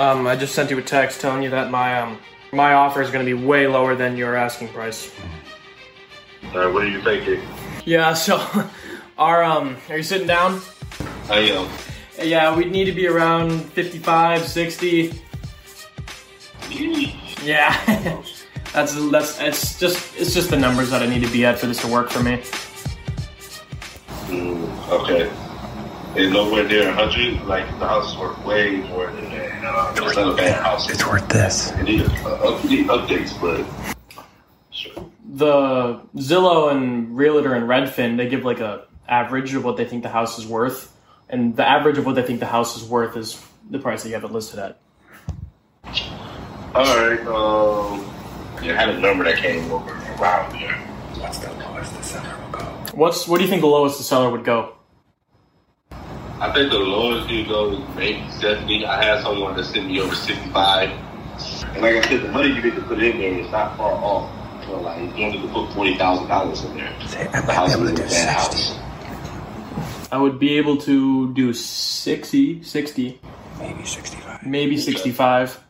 Um, I just sent you a text telling you that my um my offer is going to be way lower than your asking price. All right, what are you thinking? Yeah. So, our um, are you sitting down? I am. Yeah, we'd need to be around 55, 60. Yeah. that's that's it's just it's just the numbers that I need to be at for this to work for me. Mm, okay. It's nowhere near 100. Like, the house is worth way more than that. Uh, it's not a bad house. It's worth this. It needs uh, need updates, but. The Zillow and Realtor and Redfin, they give like a average of what they think the house is worth, and the average of what they think the house is worth is the price that you have it listed at. All right. Um, yeah, I had a number that came over around there. What's the lowest the seller will go? What's what do you think the lowest the seller would go? I think the lowest you go is maybe 70. I had someone that sent me over 65. And like I said, the money you need to put in there is not far off. So like, you don't need to put $40,000 in there. Say, I The might house be able to do bad 60. house. I would be able to do 60, 60, Maybe 65. maybe 65.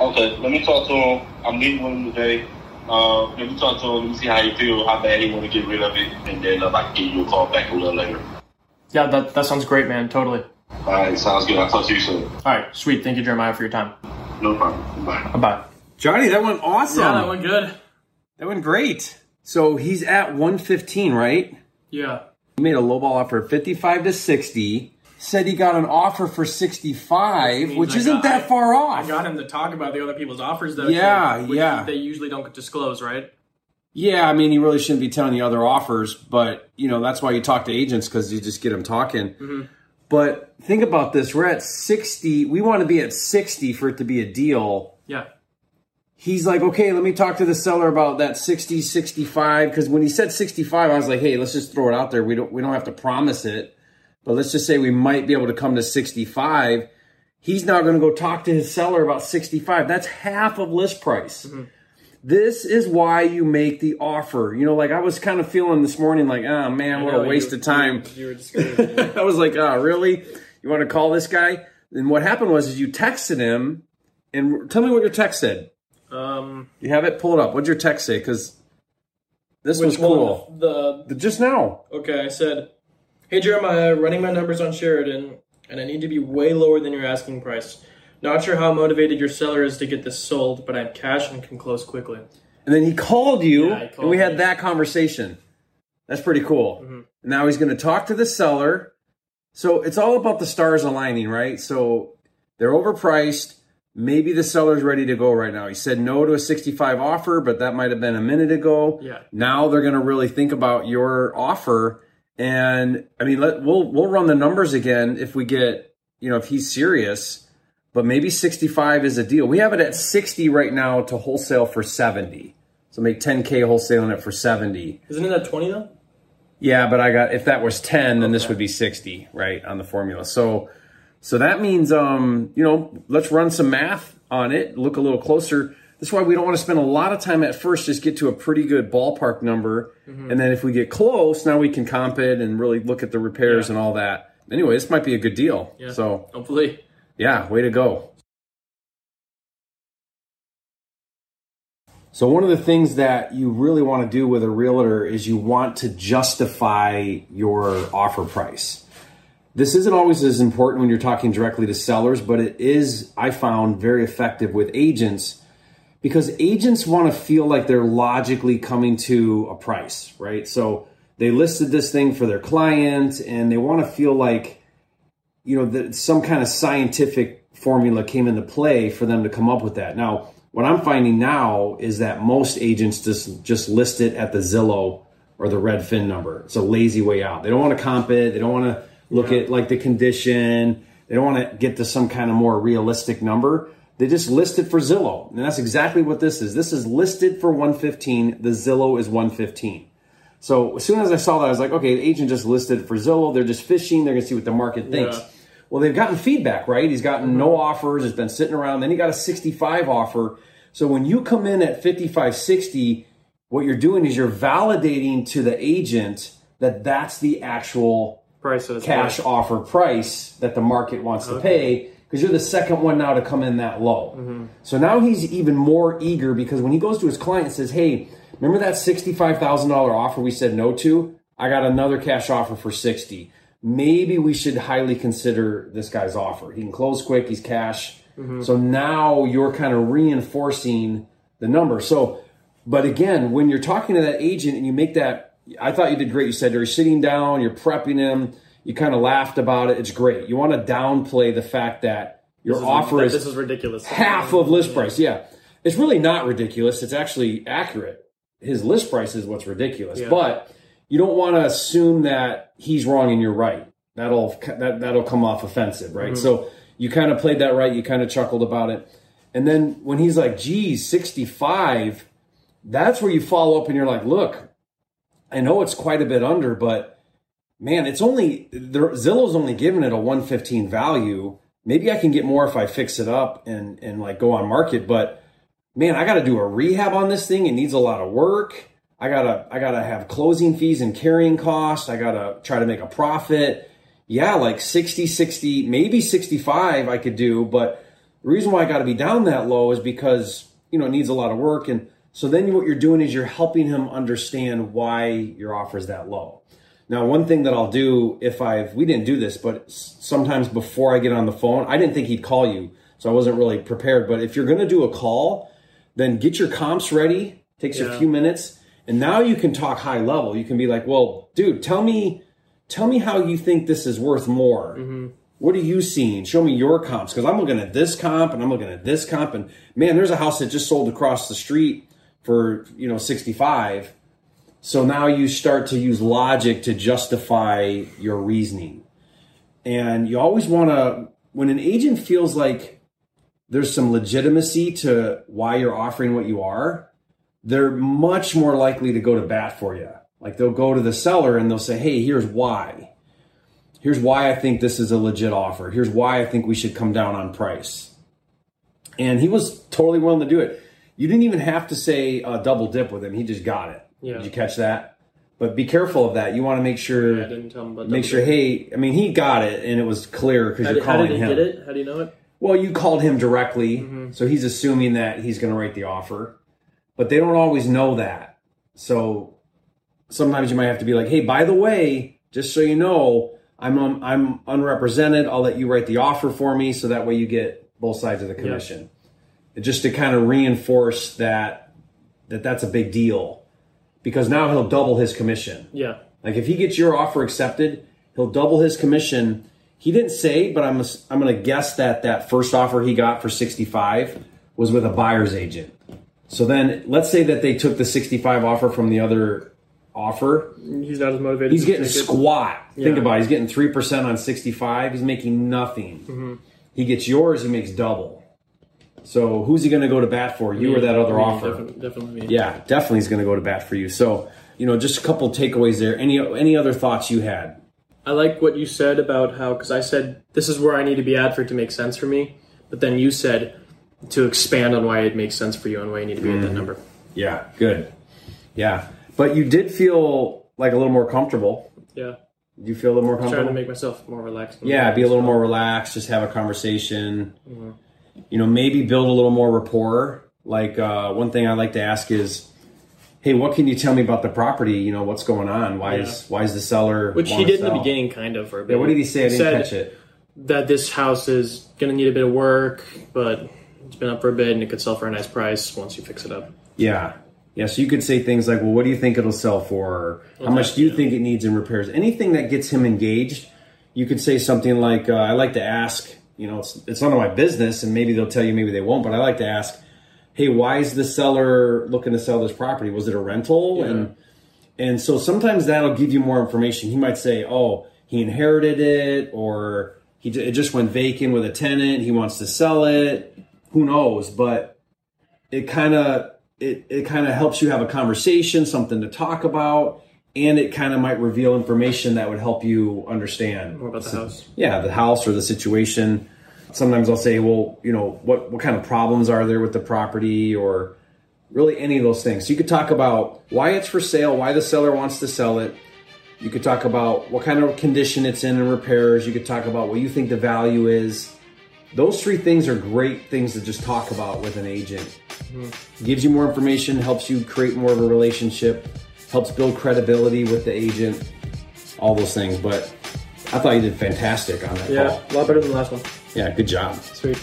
Okay, let me talk to him. I'm meeting with him today. Uh, let me talk to him. Let me see how he feel, how bad he want to get rid of it, and then uh, I can give you a call back a little later. Yeah, that, that sounds great, man. Totally. All right, sounds good. I'll talk to you soon. All right, sweet. Thank you, Jeremiah, for your time. No problem. Bye. Bye bye. Johnny, that went awesome. Yeah, that went good. That went great. So he's at 115, right? Yeah. He made a lowball offer 55 to 60. Said he got an offer for 65, means which isn't got- that far off. I got him to talk about the other people's offers, though. Yeah, too, which yeah. They usually don't disclose, right? Yeah, I mean, he really shouldn't be telling you other offers, but you know that's why you talk to agents because you just get them talking. Mm-hmm. But think about this: we're at sixty. We want to be at sixty for it to be a deal. Yeah. He's like, okay, let me talk to the seller about that 60, 65. Because when he said 65, I was like, hey, let's just throw it out there. We don't we don't have to promise it, but let's just say we might be able to come to 65. He's now going to go talk to his seller about 65. That's half of list price. This is why you make the offer. You know, like I was kind of feeling this morning, like, oh man, what a waste of time. You were discouraged. I was like, oh, really? You want to call this guy? And what happened was, is you texted him, and tell me what your text said. um, You have it? Pull it up. What'd your text say? Because this was cool. The The- Just now. okay, I said, "Hey Jeremiah, running my numbers on Sheridan, and I need to be way lower than your asking price. Not sure how motivated your seller is to get this sold, but I'm cash and can close quickly." And then he called you, Yeah, he and called we had that conversation. That's pretty cool. Mhm. Now he's going to talk to the seller. So it's all about the stars aligning, right? So they're overpriced. Maybe the seller's ready to go right now. He said no to a 65 offer, but that might have been a minute ago. Yeah. Now they're going to really think about your offer. And I mean, let, we'll we'll run the numbers again if we get, you know, if he's serious. But maybe 65 is a deal. We have it at 60 right now to wholesale for 70. So make 10k wholesale wholesaling it for 70. Isn't it at twenty though? Yeah, but I got if that was 10, then this would be 60, right, on the formula. So so that means um, you know, let's run some math on it, look a little closer. That's why we don't want to spend a lot of time at first, just get to a pretty good ballpark number. And then if we get close, now we can comp it and really look at the repairs Yeah. and all that. Anyway, this might be a good deal. Yeah. So Hopefully. Yeah, way to go. So one of the things that you really want to do with a realtor is you want to justify your offer price. This isn't always as important when you're talking directly to sellers, but it is, I found, very effective with agents because agents want to feel like they're logically coming to a price, right? So they listed this thing for their client and they want to feel like you know that some kind of scientific formula came into play for them to come up with that. Now, what I'm finding now is that most agents just just list it at the Zillow or the Redfin number. It's a lazy way out. They don't want to comp it. They don't want to look at like the condition. They don't want to get to some kind of more realistic number. They just list it for Zillow. And that's exactly what this is. This is listed for 115. The Zillow is 115. So as soon as I saw that, I was like, okay, the agent just listed for Zillow. They're just fishing. They're going to see what the market thinks. Yeah. Well, they've gotten feedback, right? He's gotten no offers. It's been sitting around. Then he got a 65 offer. So when you come in at 55, 60, what you're doing is you're validating to the agent that that's the actual cash offer price that the market wants to pay because you're the second one now to come in that low. So now he's even more eager because when he goes to his client and says, "Hey, remember that sixty-five thousand dollar offer we said no to? I got another cash offer for sixty. Maybe we should highly consider this guy's offer. He can close quick. He's cash. Mm-hmm. So now you're kind of reinforcing the number. So, but again, when you're talking to that agent and you make that, I thought you did great. You said you're sitting down, you're prepping him, you kind of laughed about it. It's great. You want to downplay the fact that your This is- offer is this is ridiculous. half of list price. Yeah. It's really not ridiculous. It's actually accurate. His list price is what's ridiculous. Yeah. But you don't want to assume that he's wrong and you're right. That'll that that'll come off offensive, right? Mm-hmm. So you kind of played that right. You kind of chuckled about it. And then when he's like, geez, 65, that's where you follow up and you're like, look, I know it's quite a bit under, but man, it's only Zillow's only giving it a 115 value. Maybe I can get more if I fix it up and and like go on market, but man, I got to do a rehab on this thing. It needs a lot of work. I gotta I gotta have closing fees and carrying costs. I gotta try to make a profit. Yeah, like 60, 60, maybe 65 I could do, but the reason why I got to be down that low is because you know it needs a lot of work, and so then what you're doing is you're helping him understand why your offer is that low. Now, one thing that I'll do if I've we didn't do this, but sometimes before I get on the phone, I didn't think he'd call you, so I wasn't really prepared. But if you're going to do a call, then get your comps ready. Takes you a few minutes, and now you can talk high level. You can be like, "Well, dude, tell me, tell me how you think this is worth more." Mm-hmm. What are you seeing? Show me your comps because I'm looking at this comp and I'm looking at this comp and man, there's a house that just sold across the street for you know 65. So now you start to use logic to justify your reasoning, and you always want to when an agent feels like there's some legitimacy to why you're offering what you are, they're much more likely to go to bat for you. Like they'll go to the seller and they'll say, "Hey, here's why." here's why I think this is a legit offer. Here's why I think we should come down on price. And he was totally willing to do it. You didn't even have to say uh, double dip with him. He just got it. Yeah. Did you catch that? But be careful of that. You want to make sure, I didn't tell him about make sure. dip. Hey, I mean, he got it, and it was clear because you're did, how calling did he him. get it? How do you know it? Well, you called him directly, Mm-hmm. so he's assuming that he's going to write the offer, but they don't always know that. So sometimes you might have to be like, "Hey, by the way, just so you know, I'm um, I'm unrepresented. I'll let you write the offer for me, so that way you get both sides of the commission." Just to kind of reinforce that that that's a big deal, because now he'll double his commission. Yeah. Like if he gets your offer accepted, he'll double his commission. He didn't say, but I'm I'm going to guess that that first offer he got for 65 was with a buyer's agent. So then let's say that they took the 65 offer from the other offer. He's not as motivated. He's getting squat. Think Yeah. Mm-hmm. about it. He's getting 3% on 65. He's making nothing. He gets yours, he makes double. So who's he going to go to bat for? You or that other offer? Definitely, definitely me. Yeah, definitely he's going to go to bat for you. So, you know, just a couple takeaways there. Any any other thoughts you had? I like what you said about how because I said this is where I need to be at for it to make sense for me, but then you said to expand on why it makes sense for you and why you need to be at Mm-hmm. that number. Yeah, good. Yeah, but you did feel like a little more comfortable. Yeah, Do you feel a little more comfortable? trying to make myself more relaxed. yeah, be a little more relaxed. Just have a conversation. You know, maybe build a little more rapport. Like uh, one thing I like to ask is, "Hey, what can you tell me about the property? You know, what's going on? Why is why is the seller?" Which he did in the beginning, kind of. For a bit. Yeah, what did he say? I didn't said catch it. That this house is going to need a bit of work, but it's been up for a bit and it could sell for a nice price once you fix it up. Yeah. Yeah. So you could say things like, well, what do you think it'll sell for? Or, How much do you yeah. think it needs in repairs? Anything that gets him engaged. You could say something like, uh, I like to ask, you know, it's, it's none of my business and maybe they'll tell you, maybe they won't, but I like to ask, hey, why is the seller looking to sell this property? Was it a rental? And, and so sometimes that'll give you more information. He might say, oh, he inherited it or he, it just went vacant with a tenant. He wants to sell it. Who knows? But it kind of it, it kind of helps you have a conversation, something to talk about, and it kind of might reveal information that would help you understand More about the house. yeah, the house or the situation. Sometimes I'll say, well, you know, what what kind of problems are there with the property or really any of those things. So you could talk about why it's for sale, why the seller wants to sell it. You could talk about what kind of condition it's in and repairs. You could talk about what you think the value is. Those three things are great things to just talk about with an agent. Gives you more information, helps you create more of a relationship, helps build credibility with the agent, all those things. But I thought you did fantastic on that Yeah, call. a lot better than the last one. Yeah, good job. Sweet.